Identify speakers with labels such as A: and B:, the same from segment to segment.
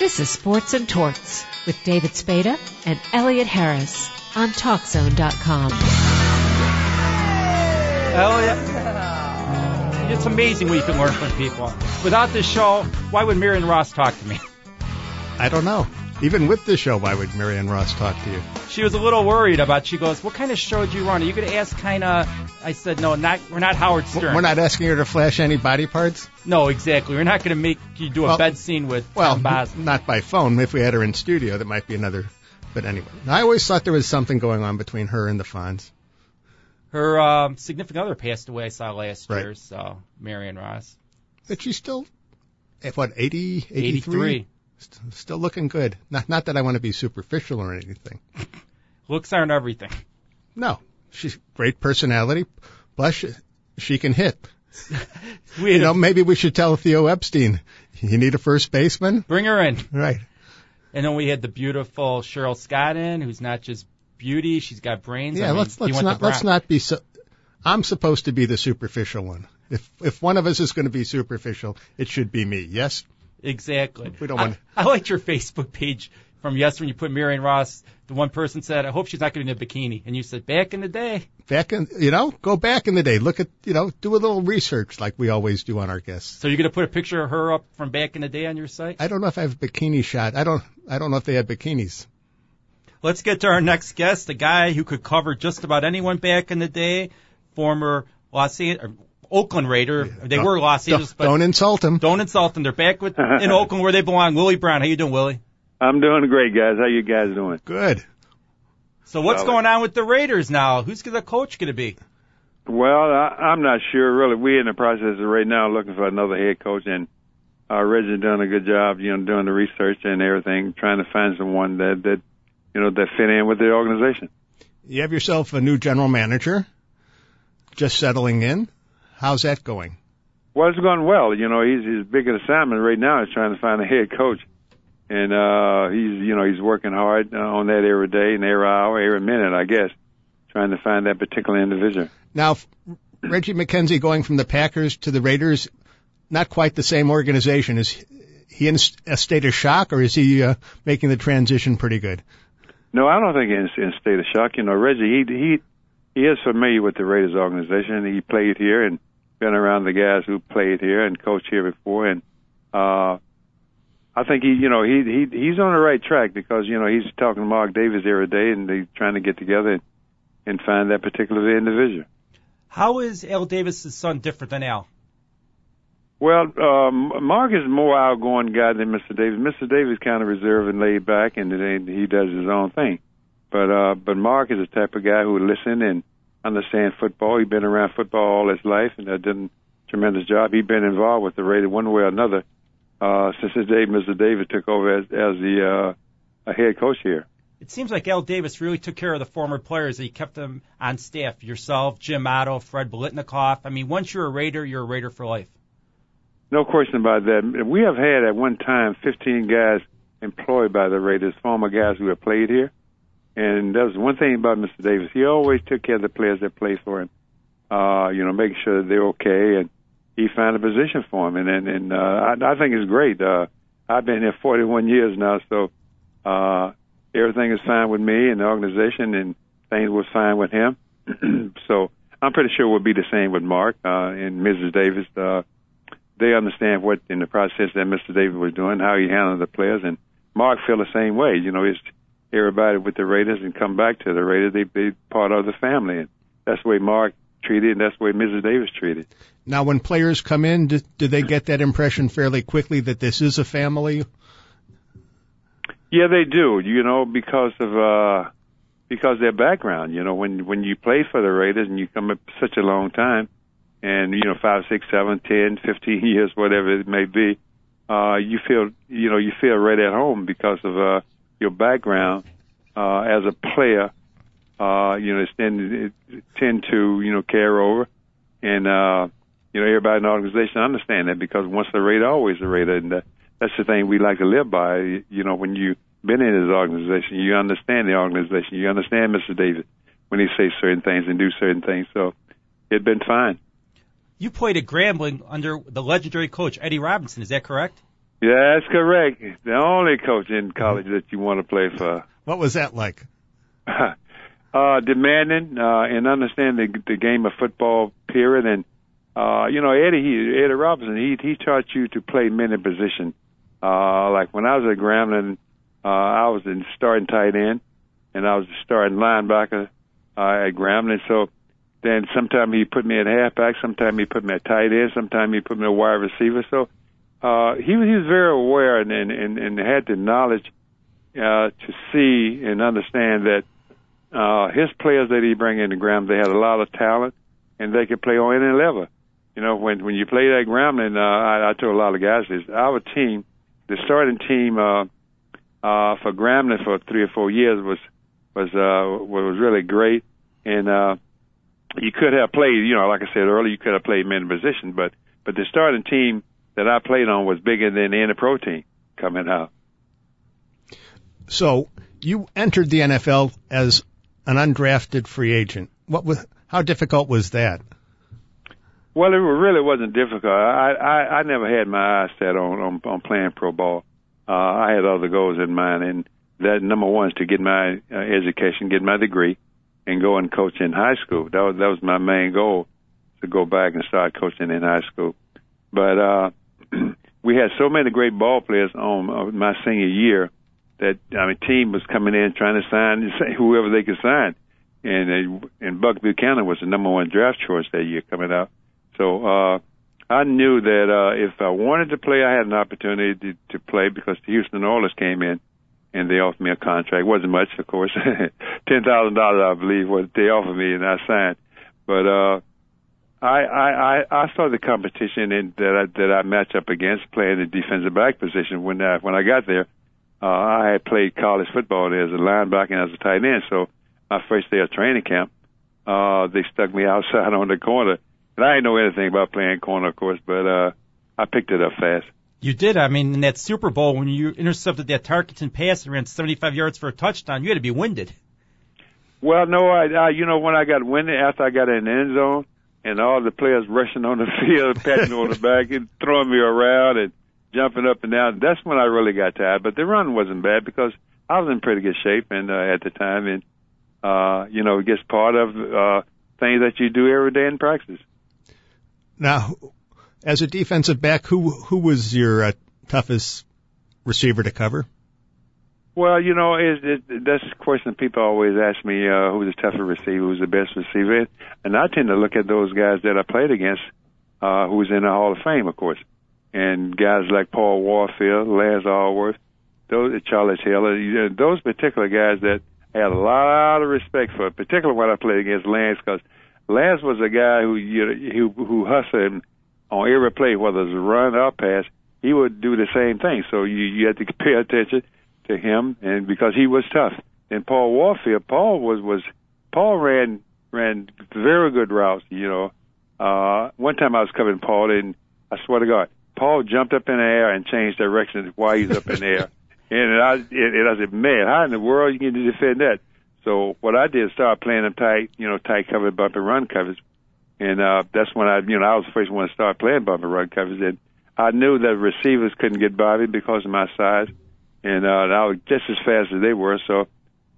A: This is Sports and Torts with David Spada and Elliot Harris on TalkZone.com.
B: Elliot, it's amazing what you can learn from people. Without this show, why would Marion Ross talk to me?
C: I don't know. Even with this show, why would Marion Ross talk to you?
B: She was a little worried about. She goes, "What kind of show do you run? Are you going to ask kind of?" I said, "No, not. We're not Howard Stern.
C: We're not asking her to flash any body parts.
B: No, exactly. We're not going to make you do a
C: Well-
B: bed scene with
C: Well,
B: Tom
C: not by phone. If we had her in studio, that might be another. But anyway, I always thought there was something going on between her and the Fonz.
B: Her um, significant other passed away. I saw last
C: Right.
B: year. So Marion Ross,
C: But she's still, at what, 80, 83?
B: eighty-three.
C: St- Still looking good. Not, not that I want to be superficial or anything.
B: Looks aren't everything.
C: No, she's great personality. Plus, she, she can hit. You know, maybe we should tell Theo Epstein, you need a first baseman?
B: bring her in,
C: Right.
B: and then we had the beautiful Cheryl Scott in, who's not just beauty; she's got brains. I
C: Yeah,
B: mean,
C: let's let's not let's not be so. I'm supposed to be the superficial one. If if one of us is going to be superficial, it should be me. Yes.
B: Exactly.
C: We don't
B: I,
C: want-
B: I liked your Facebook page from yesterday when you put Marion Ross. The one person said, "I hope she's not going to be in a bikini," and you said, "Back in the day."
C: Back in, you know, go back in the day. Look at, you know, do a little research like we always do on our guests.
B: So you're going to put a picture of her up from back in the day on your site?
C: I don't know if I have a bikini shot. I don't. I don't know if they had bikinis.
B: Let's get to our next guest, the guy who could cover just about anyone back in the day, former Los Angeles, Oakland Raider. They
C: Don't-
B: were Los Angeles,
C: Don't,
B: but
C: don't insult them.
B: don't insult them. They're back with in Oakland where they belong. Willie Brown, how you doing, Willie?
D: I'm doing great, guys. How you guys doing?
C: Good.
B: So what's
D: Solid.
B: going on with the Raiders now? Who's the coach going to be?
D: Well, I, I'm not sure really. We're in the process of right now looking for another head coach, and uh, Reggie done a good job, you know, doing the research and everything, trying to find someone that that you know that fit in with the organization.
C: You have yourself a new general manager, just settling in. How's that going?
D: Well, it's going well. You know, he's he's his biggest assignment right now is trying to find a head coach, and uh, he's you know he's working hard uh, on that every day and every hour, every minute, I guess, trying to find that particular individual.
C: Now, Reggie McKenzie going from the Packers to the Raiders, not quite the same organization. Is he in a state of shock, or is he uh, making the transition pretty good?
D: No, I don't think in, in state of shock. You know, Reggie, he he he is familiar with the Raiders organization. He played here and been around the guys who played here and coached here before, and uh, I think he, you know, he he he's on the right track because you know he's talking to Mark Davis every day, and they're trying to get together and, find that particular individual.
B: How is Al Davis' son different than Al?
D: Well, um, Mark is a more outgoing guy than Mr. Davis. Mr. Davis kind of reserved and laid back, and he does his own thing. But uh, but Mark is the type of guy who would listen and understand football. He's been around football all his life, and uh, done a tremendous job. He's been involved with the Raiders one way or another uh, since the day Mr. Davis took over as, as the uh, a head coach here.
B: It seems like Al Davis really took care of the former players. He kept them on staff. Yourself, Jim Otto, Fred Biletnikoff. I mean, once you're a Raider, you're a Raider for life.
D: No question about that. We have had at one time 15 guys employed by the Raiders, former guys who have played here. And that's one thing about Mr. Davis. He always took care of the players that played for him. Uh, you know, making sure that they're okay, and he found a position for them. And and, and uh, I, I think it's great. Uh, I've been here 41 years now, so uh, everything is fine with me and the organization, and things were fine with him. so I'm pretty sure we'll be the same with Mark uh, and Mrs. Davis. Uh, they understand what in the process that Mr. Davis was doing, how he handled the players, and Mark feel the same way. You know, it's everybody with the Raiders and come back to the Raiders. They they part of the family, and that's the way Mark treated, and that's the way Mrs. Davis treated.
C: Now, when players come in, do, do they get that impression fairly quickly that this is a family?
D: Yeah, they do. You know, because of uh because their background. You know, when when you play for the Raiders and you come up such a long time, and you know five, six, seven, ten, fifteen years, whatever it may be, uh, you feel you know you feel right at home because of uh, your background uh, as a player. Uh, you know, it's tend tend to you know carry over, and uh, you know everybody in the organization understand that because once the Raider, always the Raider, and uh, that's the thing we like to live by. You know, when you've been in this organization, you understand the organization, you understand Mr. Davis when he says certain things and do certain things. So it'd been fine.
B: You played at Grambling under the legendary coach Eddie Robinson. Is that correct?
D: Yeah, that's correct. The only coach in college that you want to play for.
C: What was that like?
D: uh, demanding uh, and understand the, the game of football. Period. And uh, you know, Eddie he, Eddie Robinson, he he taught you to play many positions. Uh, like when I was at Grambling, uh, I was in starting tight end, and I was starting linebacker uh, at Grambling. So then sometimes he put me at halfback, sometimes he put me at tight end, sometimes he put me at wide receiver. So uh, he, he was very aware and, and, and, and had the knowledge uh, to see and understand that uh, his players that he bring into Graham, they had a lot of talent and they could play on any level. You know, when when you play that Grambling, uh, I, I told a lot of guys this. Our team, the starting team uh, uh, for Grambling for three or four years was was uh, was really great, and uh, you could have played. You know, like I said earlier, you could have played many positions, but but the starting team that I played on was bigger than any pro team coming out.
C: So you entered the NFL as an undrafted free agent. What was how difficult was that?
D: Well, it really wasn't difficult. I I, I never had my eyes set on on, on playing pro ball. Uh, I had other goals in mind, and that number one is to get my uh, education, get my degree, and go and coach in high school. That was that was my main goal to go back and start coaching in high school. But uh, we had so many great ball players on uh, my senior year that I mean, team was coming in trying to sign whoever they could sign, and uh, and Buck Buchanan was the number one draft choice that year coming out. So uh, I knew that uh, if I wanted to play, I had an opportunity to, to play because the Houston Oilers came in and they offered me a contract. It wasn't much, of course, ten thousand dollars, I believe, what they offered me, and I signed. But uh, I, I, I, I saw the competition in, that I, that I match up against playing the defensive back position when I, when I got there. Uh, I had played college football there as a linebacker and as a tight end. So my first day of training camp, uh, they stuck me outside on the corner. And I didn't know anything about playing corner, of course, but, uh, I picked it up fast.
B: You did. I mean, in that Super Bowl, when you intercepted that Tarkenton pass and ran 75 yards for a touchdown, you had to be winded.
D: Well, no, I, I, you know, when I got winded after I got in the end zone, and all the players rushing on the field, patting on the back and throwing me around and jumping up and down. That's when I really got tired. But the run wasn't bad because I was in pretty good shape and uh, at the time, and uh, you know, it gets part of uh, things that you do every day in practice.
C: Now, as a defensive back, who who was your uh, toughest receiver to cover?
D: Well, you know, it, it, that's a question people always ask me: uh, who's the toughest receiver? Who's the best receiver? And I tend to look at those guys that I played against, uh, who's in the Hall of Fame, of course, and guys like Paul Warfield, Lance Alworth, those Charlie Taylor, know, those particular guys that I had a lot of respect for, particularly when I played against Lance, because Lance was a guy who you who who hustled on every play, whether it's run or pass. He would do the same thing, so you you had to pay attention to him, and because he was tough. And Paul Warfield, Paul was was Paul ran ran very good routes. You know, uh, one time I was covering Paul, and I swear to God, Paul jumped up in the air and changed direction while he's up in the air. And I and, I said, man, how in the world you can defend that? So what I did, start playing them tight, you know, tight cover, bump and run covers, and uh, that's when I, you know, I was the first one to start playing bump and run covers. And I knew that receivers couldn't get by me because of my size and uh, I was just as fast as they were. So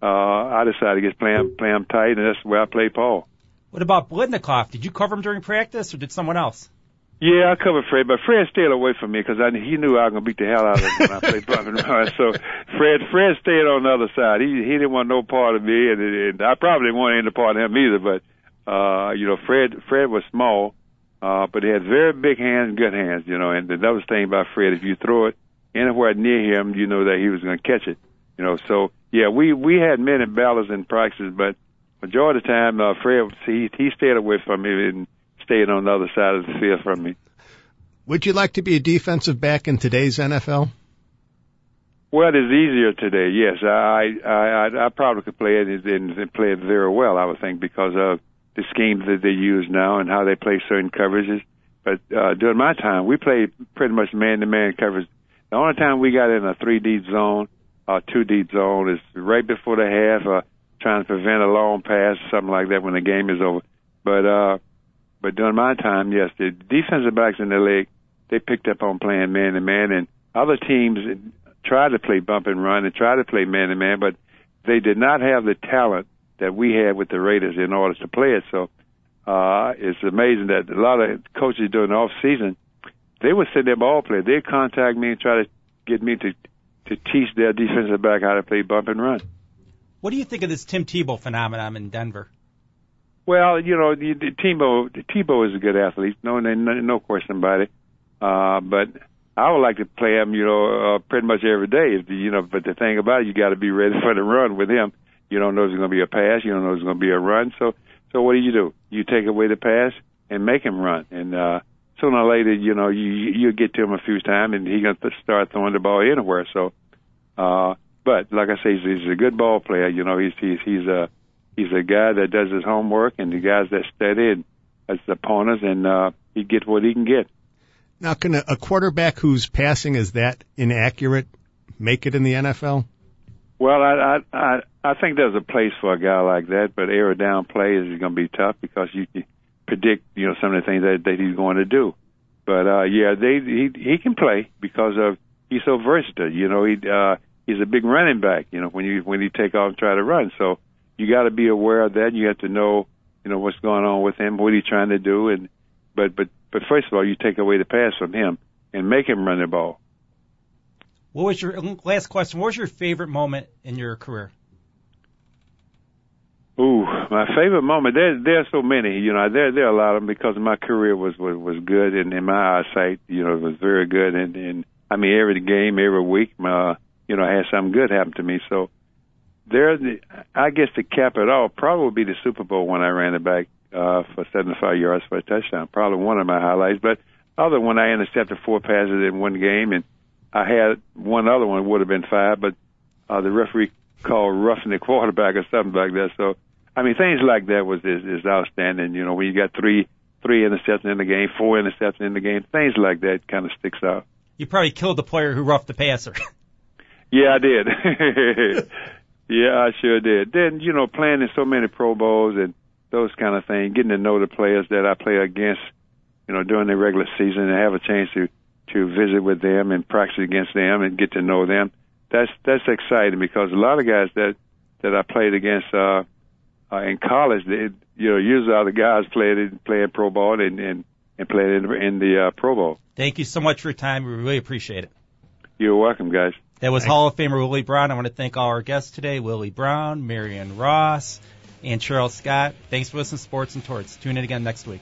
D: uh, I decided to get play them, play them tight, and that's the way I play Paul.
B: What about Biletnikoff? Did you cover him during practice, or did someone else?
D: Yeah, I covered Fred, but Fred stayed away from me because I he knew I was gonna beat the hell out of him when I played bump and run. So Fred, Fred stayed on the other side. He he didn't want no part of me, and, and I probably didn't want any part of him either. But uh, you know, Fred Fred was small, uh, but he had very big hands good hands. You know, and the other thing about Fred, if you throw it anywhere near him, you know that he was going to catch it. You know, so yeah, we we had many battles in practice, but majority of the time, uh, Fred he he stayed away from me and stayed on the other side of the field from me.
C: Would you like to be a defensive back in today's NFL?
D: Well, it's easier today. Yes, I I I, I probably could play it and, and play it very well. I would think because of the schemes that they use now and how they play certain coverages. But uh, during my time, we played pretty much man-to-man coverage the only time we got in a three deep zone or two deep zone is right before the half, uh, trying to prevent a long pass, or something like that when the game is over. But uh, but during my time, yes, the defensive backs in the league they picked up on playing man to man, and other teams tried to play bump and run and tried to play man to man, but they did not have the talent that we had with the Raiders in order to play it. So uh, it's amazing that a lot of coaches during the off season they would send their ball players. They'd contact me and try to get me to to teach their defensive back how to play bump and run.
B: What do you think of this Tim Tebow phenomenon in Denver?
D: Well, you know, the, the Tebow Tebow is a good athlete, no no, no question about it. Uh, but I would like to play him, you know, uh, pretty much every day. If the, you know, but the thing about it, you got to be ready for the run with him. You don't know if it's going to be a pass. You don't know if it's going to be a run. So, so what do you do? You take away the pass and make him run. And uh, sooner or later, you know, you you get to him a few times, and he's going to start throwing the ball anywhere. So, uh, but like I say, he's, he's a good ball player. You know, he's he's he's a he's a guy that does his homework, and the guys that study and as the opponents, and uh, he gets what he can get.
C: Now, can a, a quarterback whose passing is that inaccurate make it in the NFL?
D: Well, I I I, I think there's a place for a guy like that, but air down plays is going to be tough because you predict, you know, some of the things that, that he's going to do. But uh, yeah, they he he can play because of he's so versatile. You know, he uh, he's a big running back. You know, when you when you take off and try to run, so you got to be aware of that. You have to know, you know, what's going on with him, what he's trying to do, and but but but first of all, you take away the pass from him and make him run the ball.
B: What was your last question? What was your favorite moment in your career?
D: Ooh, my favorite moment. There, there are so many. You know, there, there are a lot of them because my career was was was good, and in my eyesight, you know, it was very good. And and I mean, every game, every week, my, you know, I had something good happen to me. So there, I guess to cap it all, probably would be the Super Bowl when I ran it back uh, for 75 yards for a touchdown. Probably one of my highlights. But other one, I intercepted four passes in one game, and I had one other one would have been five, but uh, the referee called roughing the quarterback or something like that. So, I mean, things like that was is, is outstanding. You know, when you got three three interceptions in the game, four interceptions in the game, things like that kind of sticks out.
B: You probably killed the player who roughed the passer.
D: yeah, I did. yeah, I sure did. Then you know, playing in so many Pro Bowls and those kind of things, getting to know the players that I play against, you know, during the regular season and have a chance to to visit with them and practice against them and get to know them. That's that's exciting because a lot of guys that that I played against uh, uh in college, they, you know, usually all the guys played playing pro ball and and, and played in, in the uh, Pro Bowl.
B: Thank you so much for your time. We really appreciate it.
D: You're welcome, guys.
B: That was Thanks. Hall of Famer Willie Brown. I want to thank all our guests today: Willie Brown, Marion Ross and Charles Scott. Thanks for listening to Sports and Torts. Tune in again next week.